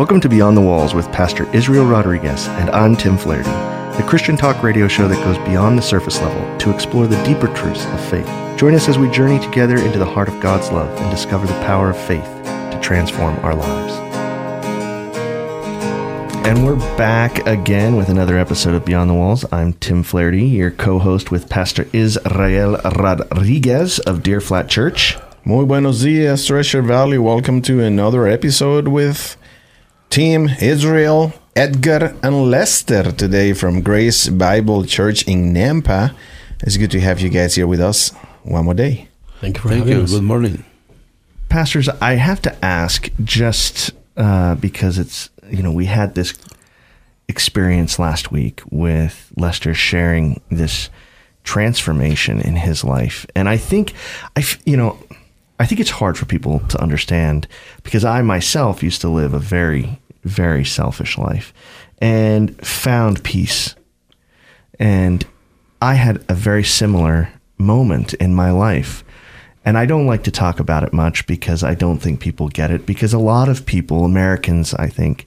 Welcome to Beyond the Walls with Pastor Israel Rodriguez, and I'm Tim Flaherty, the Christian talk radio show that goes beyond the surface level to explore the deeper truths of faith. Join us as we journey together into the heart of God's love and discover the power of faith to transform our lives. And we're back again with another episode of Beyond the Walls. I'm Tim Flaherty, your co host with Pastor Israel Rodriguez of Deer Flat Church. Muy buenos dias, Treasure Valley. Welcome to another episode with Tim, Israel, Edgar, and Lester today from Grace Bible Church in Nampa. It's good to have you guys here with us one more day. Thank you for Thank having you. us. Good morning. Pastors, I have to ask just uh, because it's, you know, we had this experience last week with Lester sharing this transformation in his life. And I think, I, you know, I think it's hard for people to understand because I myself used to live a very, very selfish life and found peace. And I had a very similar moment in my life. And I don't like to talk about it much because I don't think people get it. Because a lot of people, Americans, I think,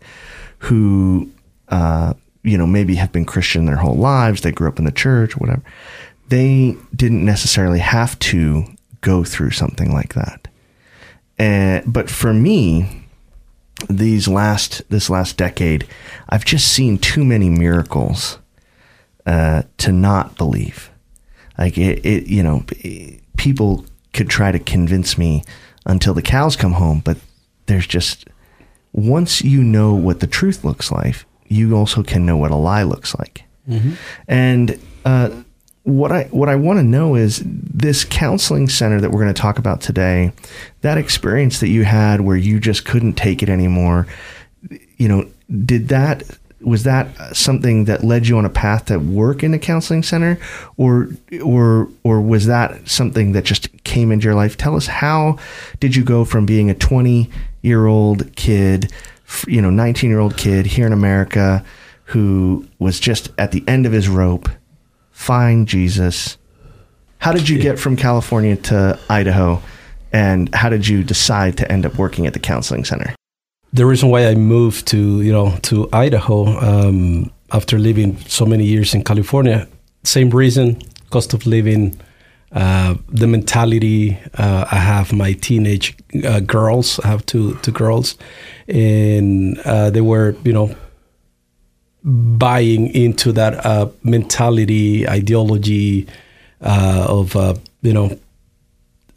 who, uh, you know, maybe have been Christian their whole lives, they grew up in the church, whatever, they didn't necessarily have to go through something like that. And, but for me, these last this last decade, I've just seen too many miracles uh, to not believe. Like it, it, you know, it- people could try to convince me until the cows come home, but there's just once you know what the truth looks like, you also can know what a lie looks like. And uh, what I what I want to know is this counseling center that we're going to talk about today, that experience that you had where you just couldn't take it anymore. You know, did that was that something that led you on a path to work in a counseling center, or or or was that something that just came into your life? Tell us how did you go from being a twenty year old kid, you know, nineteen year old kid here in America who was just at the end of his rope, find Jesus. How did you get from California to Idaho? And how did you decide to end up working at the counseling center? The reason why I moved to you know to Idaho um, after living so many years in California, same reason, cost of living, uh, the mentality. Uh, I have my teenage uh, girls. I have two two girls, and uh, they were you know buying into that uh, mentality, ideology uh, of uh, you know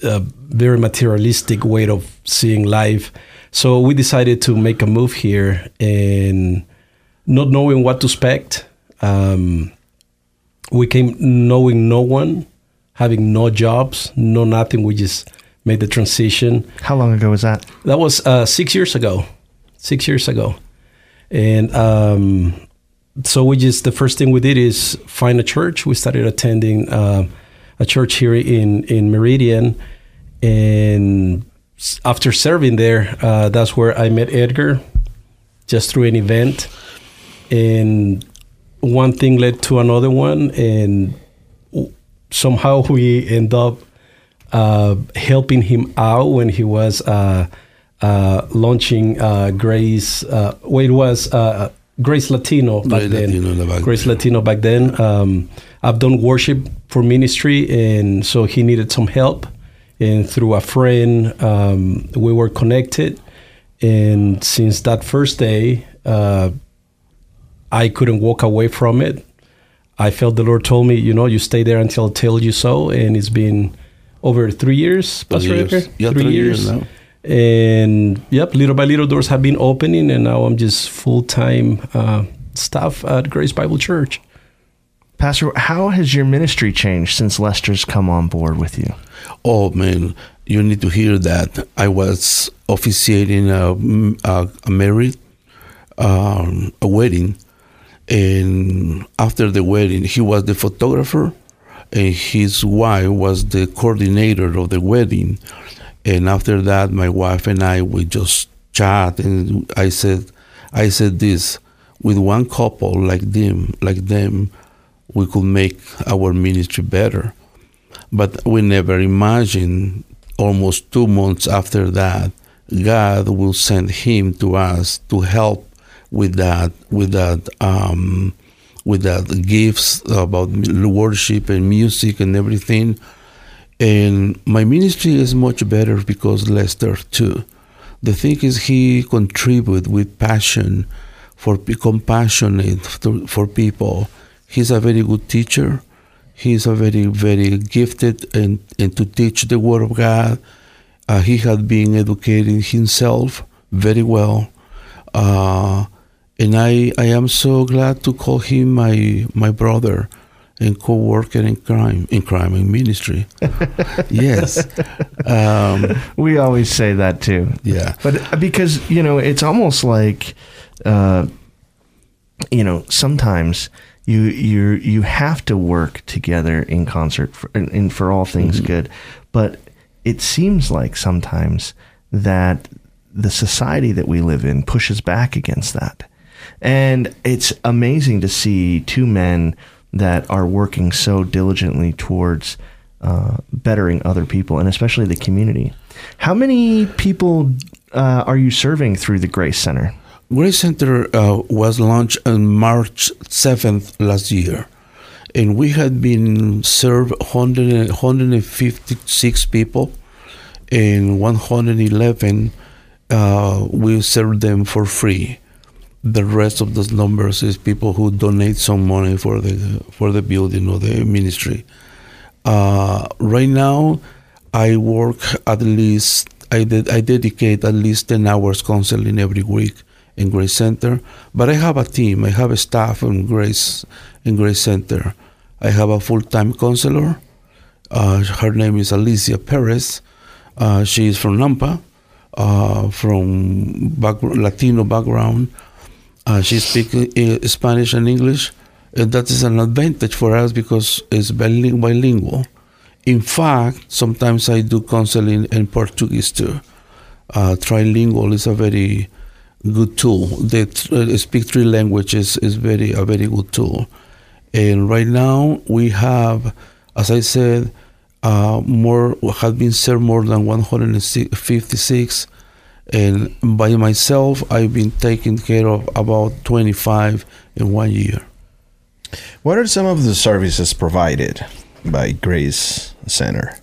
a very materialistic way of seeing life. So we decided to make a move here and not knowing what to expect. Um, we came knowing no one, having no jobs, no nothing. We just made the transition. How long ago was that? That was uh, six years ago. Six years ago. And um, so we just, the first thing we did is find a church. We started attending uh, a church here in, in Meridian. And after serving there, uh, that's where I met Edgar just through an event. And one thing led to another one. And somehow we end up uh, helping him out when he was uh, uh, launching uh, Grace. Uh, well, it was Grace Latino back Grace then. Latino back Grace then. Latino back then. Um, I've done worship for ministry, and so he needed some help. And through a friend, um, we were connected. And since that first day, uh, I couldn't walk away from it. I felt the Lord told me, you know, you stay there until I tell you so. And it's been over three years, Pastor years. Yeah, three years now. And yep, little by little, doors have been opening. And now I'm just full time uh, staff at Grace Bible Church. Pastor, how has your ministry changed since Lester's come on board with you? Oh man, you need to hear that. I was officiating a, a, a married, um, a wedding, and after the wedding, he was the photographer, and his wife was the coordinator of the wedding. And after that, my wife and I we just chat, and I said, I said this: with one couple like them, like them, we could make our ministry better but we never imagined almost two months after that God will send him to us to help with that with that um, with that gifts about worship and music and everything. And my ministry is much better because Lester too. The thing is, he contribute with passion for be compassionate for people. He's a very good teacher. He's a very very gifted and and to teach the word of God. Uh, he had been educating himself very well. Uh, and I, I am so glad to call him my my brother and co-worker in crime in crime in ministry. yes, um, we always say that too. Yeah, but uh, because you know, it's almost like, uh, you know, sometimes you you you have to work together in concert for, and for all things mm-hmm. good, but it seems like sometimes that the society that we live in pushes back against that and it's amazing to see two men that are working so diligently towards uh, bettering other people and especially the community. How many people uh, are you serving through the Grace Center? Grace Center uh, was launched on March 7th last year. And we had been served 100, 156 people, and 111 uh, we served them for free the rest of those numbers is people who donate some money for the for the building or the ministry. Uh, right now, I work at least I did I dedicate at least ten hours counseling every week in Grace Center. But I have a team. I have a staff in Grace in Grace Center. I have a full time counselor. Uh, her name is Alicia Perez. Uh, she is from Nampa, uh, from back, Latino background. Uh, she speaks uh, Spanish and English, and that is an advantage for us because it's bilingual. In fact, sometimes I do counseling in Portuguese too. Uh, trilingual is a very good tool. They uh, speak three languages is very a very good tool. And right now we have, as I said, uh, more have been served more than 156 and by myself i've been taking care of about 25 in one year. What are some of the services provided by grace center?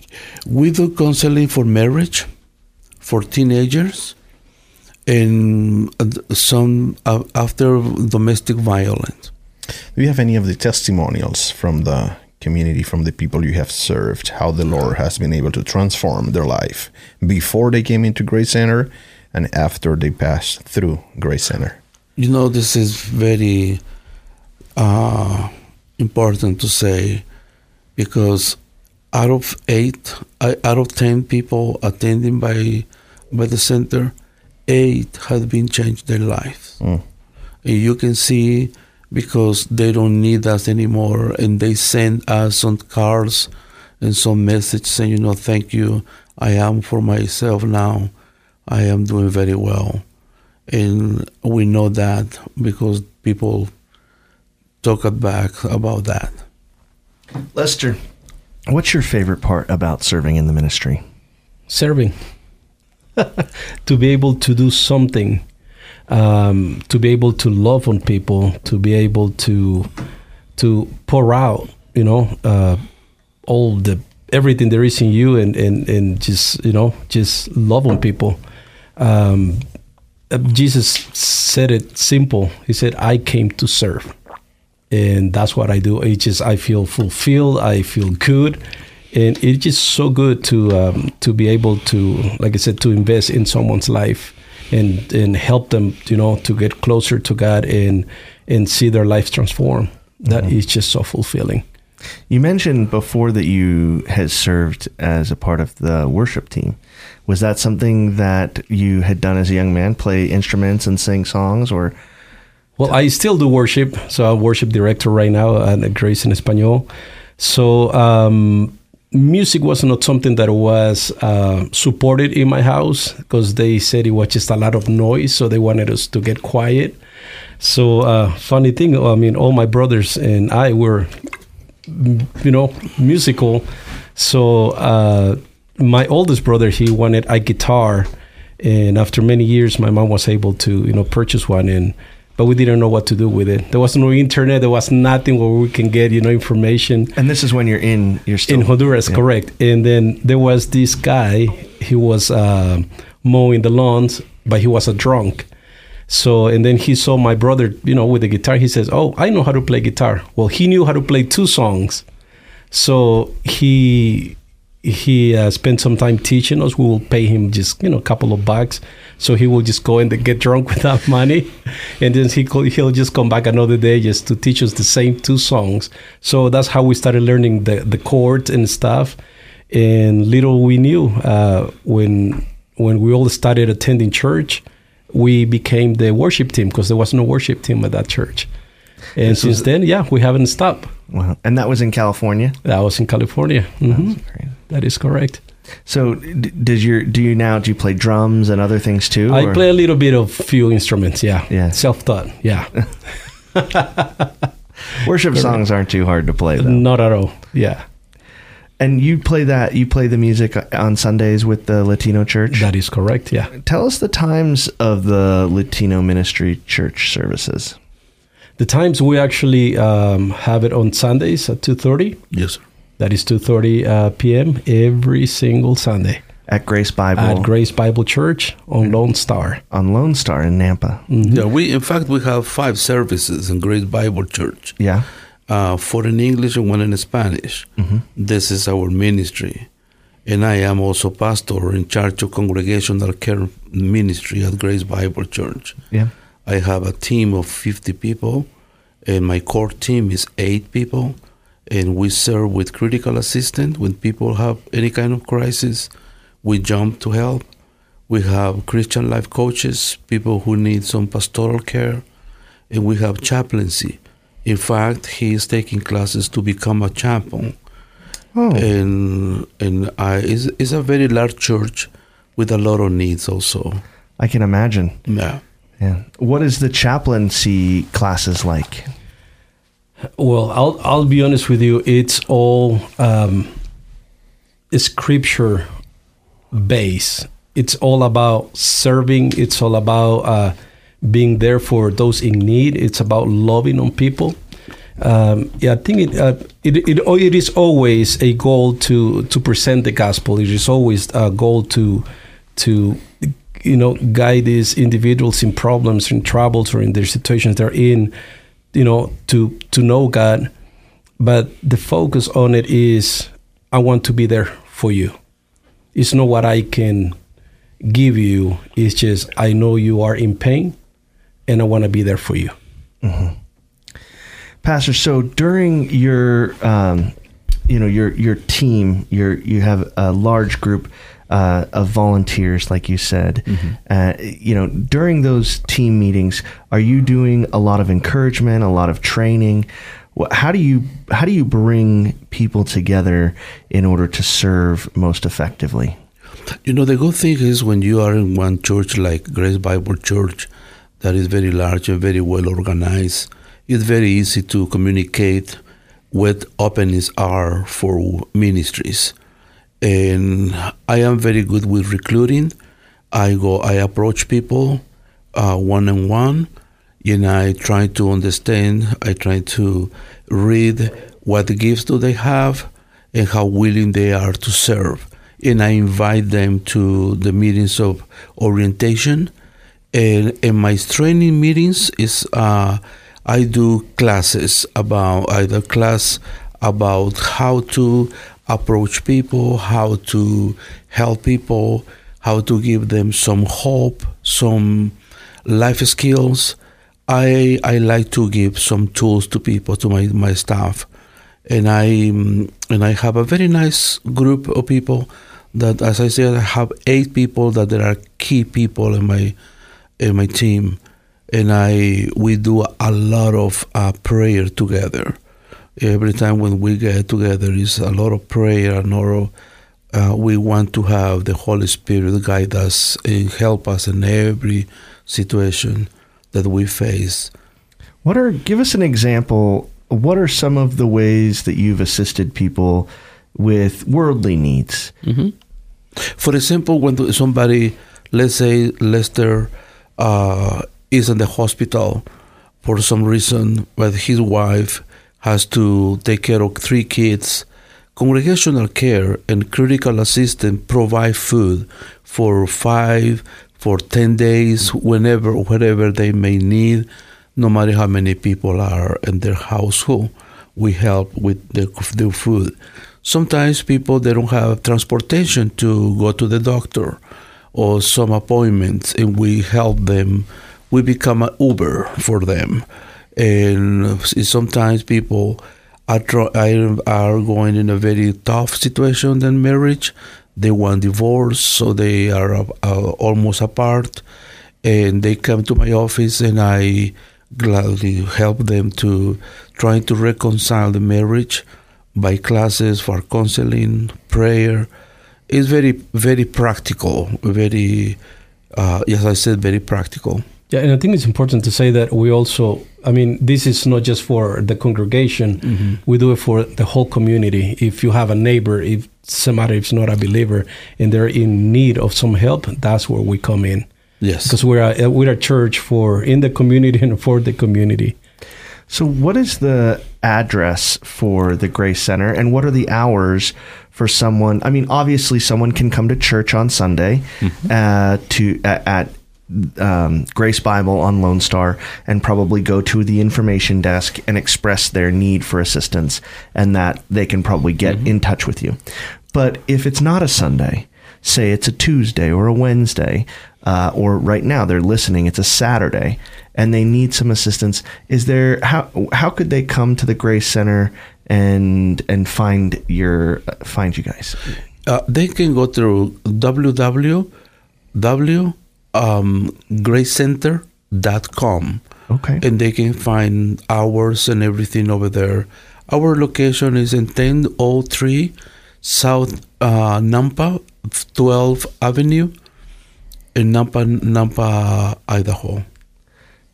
We do counseling for marriage for teenagers and uh, some uh, after domestic violence. Do you have any of the testimonials from the community from the people you have served how the lord has been able to transform their life before they came into grace center and after they pass through Grace Center? You know, this is very uh, important to say because out of eight, out of ten people attending by by the center, eight have been changed their lives. Mm. And you can see because they don't need us anymore, and they send us some cards and some message saying, you know, thank you. I am for myself now I am doing very well. And we know that because people talk back about that. Lester, what's your favorite part about serving in the ministry? Serving. to be able to do something, um, to be able to love on people, to be able to to pour out, you know, uh, all the everything there is in you, and, and and just you know, just love on people um, Jesus said it simple. He said, "I came to serve," and that's what I do. It just I feel fulfilled. I feel good, and it's just so good to um, to be able to, like I said, to invest in someone's life and and help them, you know, to get closer to God and and see their life transform. That mm-hmm. is just so fulfilling. You mentioned before that you had served as a part of the worship team. Was that something that you had done as a young man, play instruments and sing songs, or? Well, I still do worship. So I'm worship director right now at Grace in Espanol. So um, music was not something that was uh, supported in my house because they said it was just a lot of noise. So they wanted us to get quiet. So uh, funny thing, I mean, all my brothers and I were, you know, musical. So uh, my oldest brother he wanted a guitar And after many years, my mom was able to you know purchase one and. But we didn't know what to do with it. There was no internet. There was nothing where we can get, you know, information. And this is when you're in, you're still in Honduras, yeah. correct. And then there was this guy. He was uh, mowing the lawns, but he was a drunk. So and then he saw my brother, you know, with the guitar. He says, "Oh, I know how to play guitar." Well, he knew how to play two songs, so he he uh, spent some time teaching us. We will pay him just you know a couple of bucks, so he will just go and get drunk with that money, and then he he'll just come back another day just to teach us the same two songs. So that's how we started learning the the chords and stuff. And little we knew uh, when when we all started attending church, we became the worship team because there was no worship team at that church. And since then, yeah, we haven't stopped. Wow. And that was in California. That was in California. Mhm. That's. That is correct. So, d- does your do you now do you play drums and other things too? I or- play a little bit of few instruments. Yeah. Yeah. Self-taught. Yeah. worship songs aren't too hard to play though. Not at all. Yeah. And you play that you play the music on Sundays with the Latino church. That is correct. Yeah. Tell us the times of the Latino ministry church services. The times we actually um, have it on Sundays at 2.30. Yes, sir. That is 2.30 uh, p.m. every single Sunday At Grace Bible at Grace Bible Church on Lone Star. on Lone Star in Nampa. Yeah, we in fact we have five services in Grace Bible Church. Yeah. uh, four in English and one in Spanish. This is our ministry. And I am also pastor in charge of congregational care ministry at Grace Bible Church. Yeah. I have a team of 50 people, and my core team is eight people. And we serve with critical assistance when people have any kind of crisis. We jump to help. We have Christian life coaches, people who need some pastoral care, and we have chaplaincy. In fact, he is taking classes to become a chaplain, Oh. and and I is is a very large church with a lot of needs also. I can imagine. Yeah. Yeah. What is the chaplaincy classes like? Well, I'll I'll be honest with you. It's all um, scripture base. It's all about serving. It's all about uh, being there for those in need. It's about loving on people. Um, yeah, I think it, uh, it it oh, it is always a goal to to present the gospel. It is always a goal to to you know guide these individuals in problems, in troubles, or in their situations they're in you know to to know god. But the focus on it is i want to be there for you. It's not what i can give you. It's just i know you are in pain and i want to be there for you. Pastor, so during your, um, you know, your your team, your you have a large group uh, of volunteers, like you said. Uh, you know, during those team meetings, are you doing a lot of encouragement, a lot of training? How do you how do you bring people together in order to serve most effectively? You know, the good thing is when you are in one church like Grace Bible Church, that is very large and very well organized, it's very easy to communicate what openings are for ministries. And I am very good with recruiting. I go, I approach people one on one, and I try to understand. I try to read what gifts do they have and how willing they are to serve and I invite them to the meetings of orientation. And in my training meetings is uh, I do classes about either class about how to approach people, how to help people, how to give them some hope, some life skills. I I like to give some tools to people to my, my staff and I mm, and I have a very nice group of people that, as I said, I have eight people that there are key people in my in my team, and I we do a lot of uh, prayer together. Every time when we get together, is a lot of prayer, and lot of uh, we want to have the Holy Spirit guide us and help us in every situation that we face. What are give us an example? What are some of the ways that you've assisted people with worldly needs? For example, when somebody let's say Lester uh, is in the hospital for some reason, but his wife has to take care of three kids. Congregational care and critical assistance provide food for five, for 10 days, whenever, whatever they may need, no matter how many people are in their household. We help with the, the food. Sometimes people, they don't have transportation to go to the doctor or some appointments, and we help them. We become an Uber for them. And sometimes people are, are going in a very tough situation than marriage. They want divorce, so they are uh, almost apart, and they come to my office, and I gladly help them to trying to reconcile the marriage by classes for counseling, prayer. It's very, very practical. Very, uh, as I said, very practical. Yeah, and I think it's important to say that we also, I mean, this is not just for the congregation, mm-hmm. we do it for the whole community. If you have a neighbor, if somebody is not a believer and they're in need of some help, that's where we come in. Yes. Because we're a, we're a church for in the community and for the community. So, what is the address for the Grace Center, and what are the hours for someone? I mean, obviously, someone can come to church on Sunday mm-hmm. uh, to at, at um, Grace Bible on Lone Star and probably go to the information desk and express their need for assistance, and that they can probably get mm-hmm. in touch with you. But if it's not a Sunday, say it's a Tuesday or a Wednesday, uh, or right now they're listening, it's a Saturday, and they need some assistance. Is there how how could they come to the Grace Center and and find your uh, find you guys? Uh, they can go through www um, gracecenter.com. Okay. And they can find hours and everything over there. Our location is in 1003 South uh, Nampa, 12th Avenue in Nampa, Nampa, Idaho.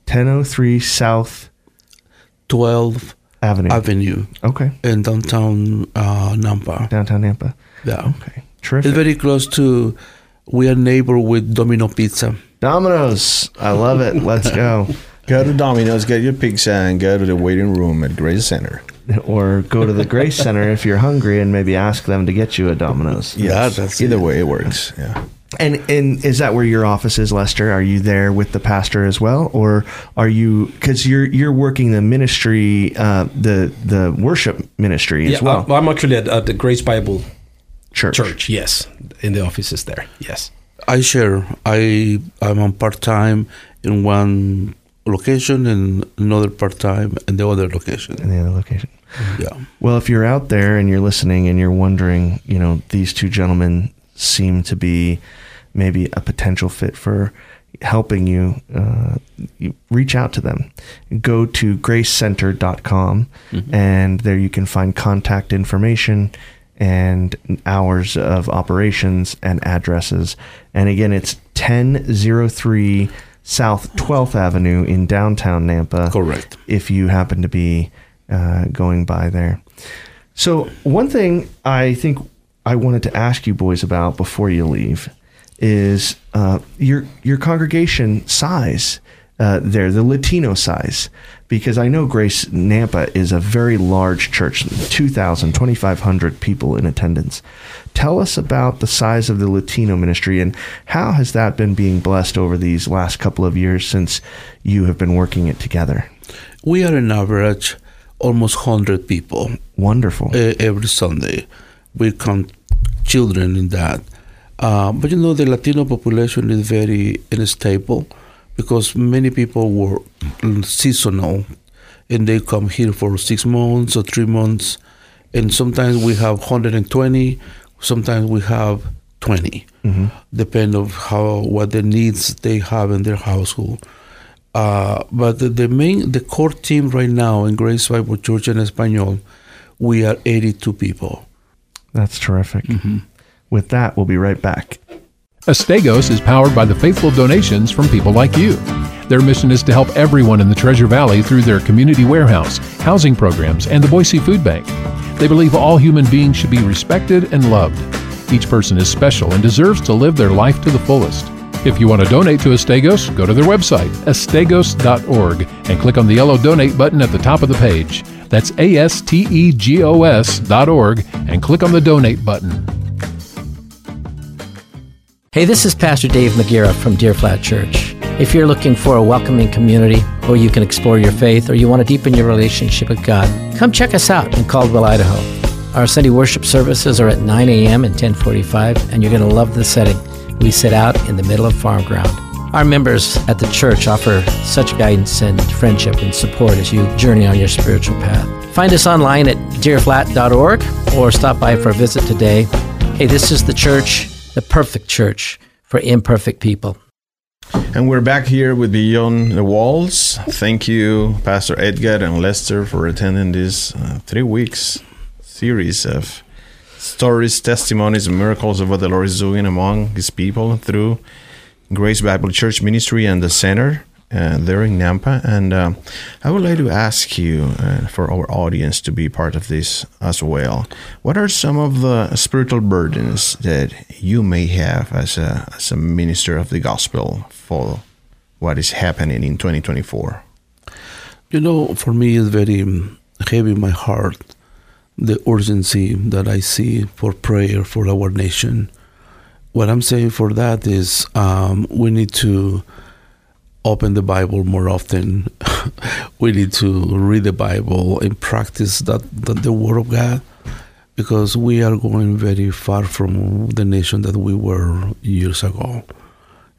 1003 South 12th Avenue. Avenue. Okay. In downtown uh, Nampa. Downtown Nampa. Yeah. Okay. Terrific. It's very close to we are neighbor with Domino Pizza. Domino's. I love it. Let's go. Go to Domino's, get your pizza, and go to the waiting room at Grace Center. Or go to the Grace Center if you're hungry and maybe ask them to get you a Domino's. Yeah, that's either it. way it works. Yeah. And and is that where your office is, Lester? Are you there with the pastor as well, or are you because you're you're working the ministry, uh, the the worship ministry as yeah, well? I'm actually at, at the Grace Bible Church. Church, yes, in the offices there. Yes, I share. I I'm on part time in one location and another part time in the other location. In the other location. Yeah. Well, if you're out there and you're listening and you're wondering, you know, these two gentlemen seem to be maybe a potential fit for helping you, uh, you reach out to them. Go to gracecenter.com mm-hmm. and there you can find contact information and hours of operations and addresses. And again, it's 1003 South 12th Avenue in downtown Nampa. Correct. If you happen to be uh, going by there. So, one thing I think I wanted to ask you boys about before you leave is uh, your your congregation size uh, there, the Latino size, because I know Grace Nampa is a very large church, 2,000, 2,500 people in attendance. Tell us about the size of the Latino ministry and how has that been being blessed over these last couple of years since you have been working it together? We are an average almost 100 people. Wonderful. every Sunday. We count children in that. Uh, but you know, the Latino population is very unstable because many people were seasonal and they come here for six months or three months. And sometimes we have 120, sometimes we have 20, mm-hmm. depend of how what the needs they have in their household. Uh, but the, the, main, the core team right now in Grace Bible Church in Espanol, we are 82 people. That's terrific. Mm-hmm. With that, we'll be right back. Astegos is powered by the faithful donations from people like you. Their mission is to help everyone in the Treasure Valley through their community warehouse, housing programs, and the Boise Food Bank. They believe all human beings should be respected and loved. Each person is special and deserves to live their life to the fullest. If you want to donate to Astegos, go to their website, astegos.org, and click on the yellow donate button at the top of the page. That's A S T E G O S dot org, and click on the donate button. Hey, this is Pastor Dave McGarrett from Deer Flat Church. If you're looking for a welcoming community where you can explore your faith or you want to deepen your relationship with God, come check us out in Caldwell, Idaho. Our Sunday worship services are at 9 a.m. and 1045, and you're going to love the setting. We sit out in the middle of farm ground. Our members at the church offer such guidance and friendship and support as you journey on your spiritual path. Find us online at deerflat.org or stop by for a visit today. Hey, this is the church, the perfect church for imperfect people. And we're back here with Beyond the Walls. Thank you, Pastor Edgar and Lester, for attending this uh, three weeks series of stories, testimonies, and miracles of what the Lord is doing among His people through Grace Bible Church Ministry and the Center uh, there in Nampa. And uh, I would like to ask you, uh, for our audience, to be part of this as well. What are some of the spiritual burdens that you may have as a as a minister of the gospel for what is happening in 2024? You know, for me, it's very heavy in my heart the urgency that I see for prayer for our nation. What I'm saying for that is um, we need to open the Bible more often. we need to read the Bible and practice that, that the Word of God because we are going very far from the nation that we were years ago.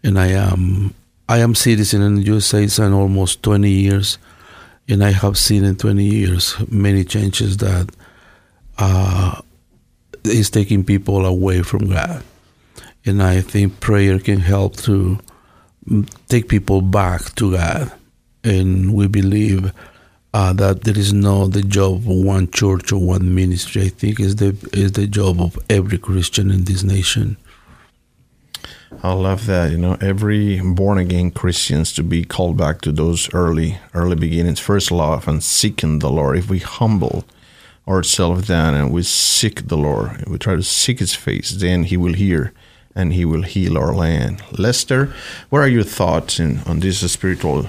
And I am I am citizen in the USA in almost 20 years, and I have seen in 20 years many changes that uh, is taking people away from God. And I think prayer can help to take people back to God. And we believe uh, that there is no the job of one church or one ministry. I think is the is the job of every Christian in this nation. I love that. You know, every born again Christians to be called back to those early early beginnings, first love, and seeking the Lord. If we humble ourselves down and we seek the Lord, we try to seek His face, then He will hear and He will heal our land. Lester, what are your thoughts in, on this spiritual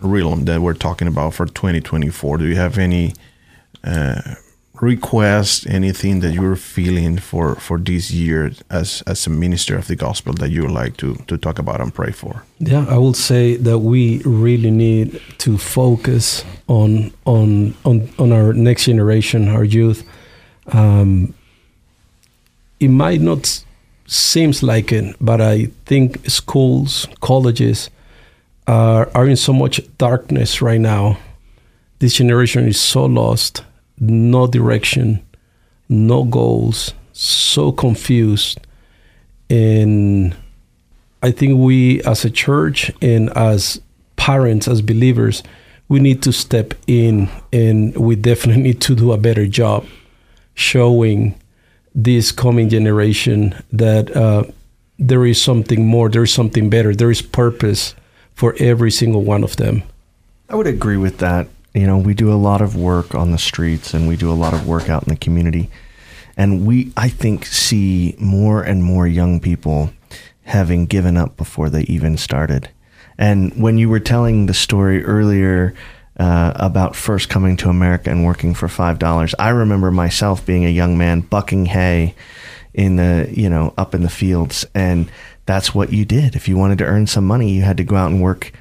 realm that we're talking about for 2024? Do you have any uh, anything that you're feeling for, for this year as, as a minister of the gospel that you would like to, to talk about and pray for? Yeah, I would say that we really need to focus on on on, on our next generation, our youth. Um, it might not seems like it, but I think schools, colleges are are in so much darkness right now. This generation is so lost, no direction, no goals, so confused, and I think we as a church and as parents, as believers, we need to step in and we definitely need to do a better job showing this coming generation that uh, there is something more, there is something better, there is purpose for every single one of them. I would agree with that. You know, we do a lot of work on the streets and we do a lot of work out in the community. And we, I think, see more and more young people having given up before they even started. And when you were telling the story earlier uh, about first coming to America and working for five dollars, I remember myself being a young man bucking hay in the you know up in the fields, and that's what you did. If you wanted to earn some money, you had to go out and work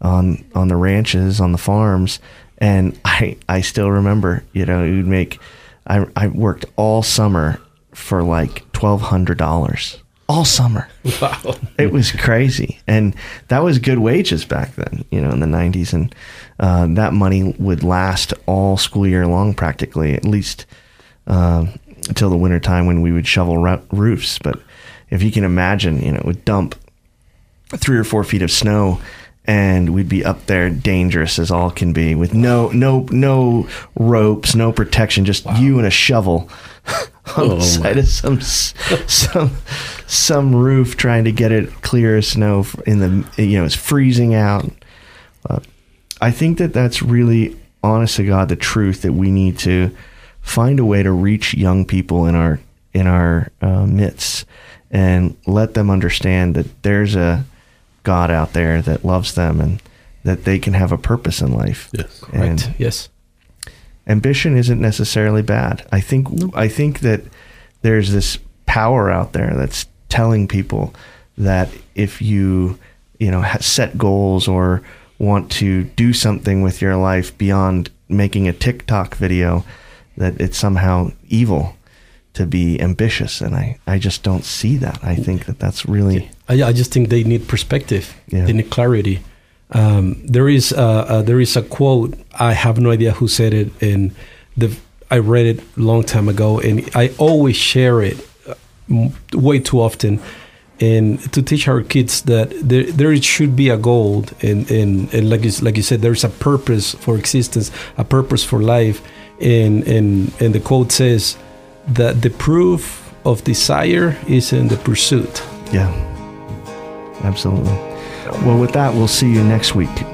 on on the ranches, on the farms. And I I still remember, you know, you'd make. I I worked all summer for like twelve hundred dollars all summer. Wow. It was crazy. And that was good wages back then, you know, in the 90s. And uh, that money would last all school year long, practically, at least uh, until the winter time when we would shovel ro- roofs. But if you can imagine, you know, it would dump three or four feet of snow and we'd be up there dangerous as all can be with no no no ropes no protection just you and a shovel on Oh, the side of some some some roof trying to get it clear of snow in the you know it's freezing out i think that that's really honest to god the truth that we need to find a way to reach young people in our in our uh, midst and let them understand that there's a God out there that loves them and that they can have a purpose in life. Yes. Right. And yes. ambition isn't necessarily bad. I think I think that there's this power out there that's telling people that if you you know set goals or want to do something with your life beyond making a TikTok video, that it's somehow evil to be ambitious, and I I just don't see that. I think that that's really I, I just think they need perspective. Yeah. They need clarity. Um, there is uh, uh, there is a quote. I have no idea who said it, and the I read it a long time ago, and I always share it uh, way too often. And to teach our kids that there, there should be a goal, and, and, and like you, like you said, there's a purpose for existence, a purpose for life, and and and the quote says that the proof of desire is in the pursuit. Yeah, absolutely. Well, with that, we'll see you next week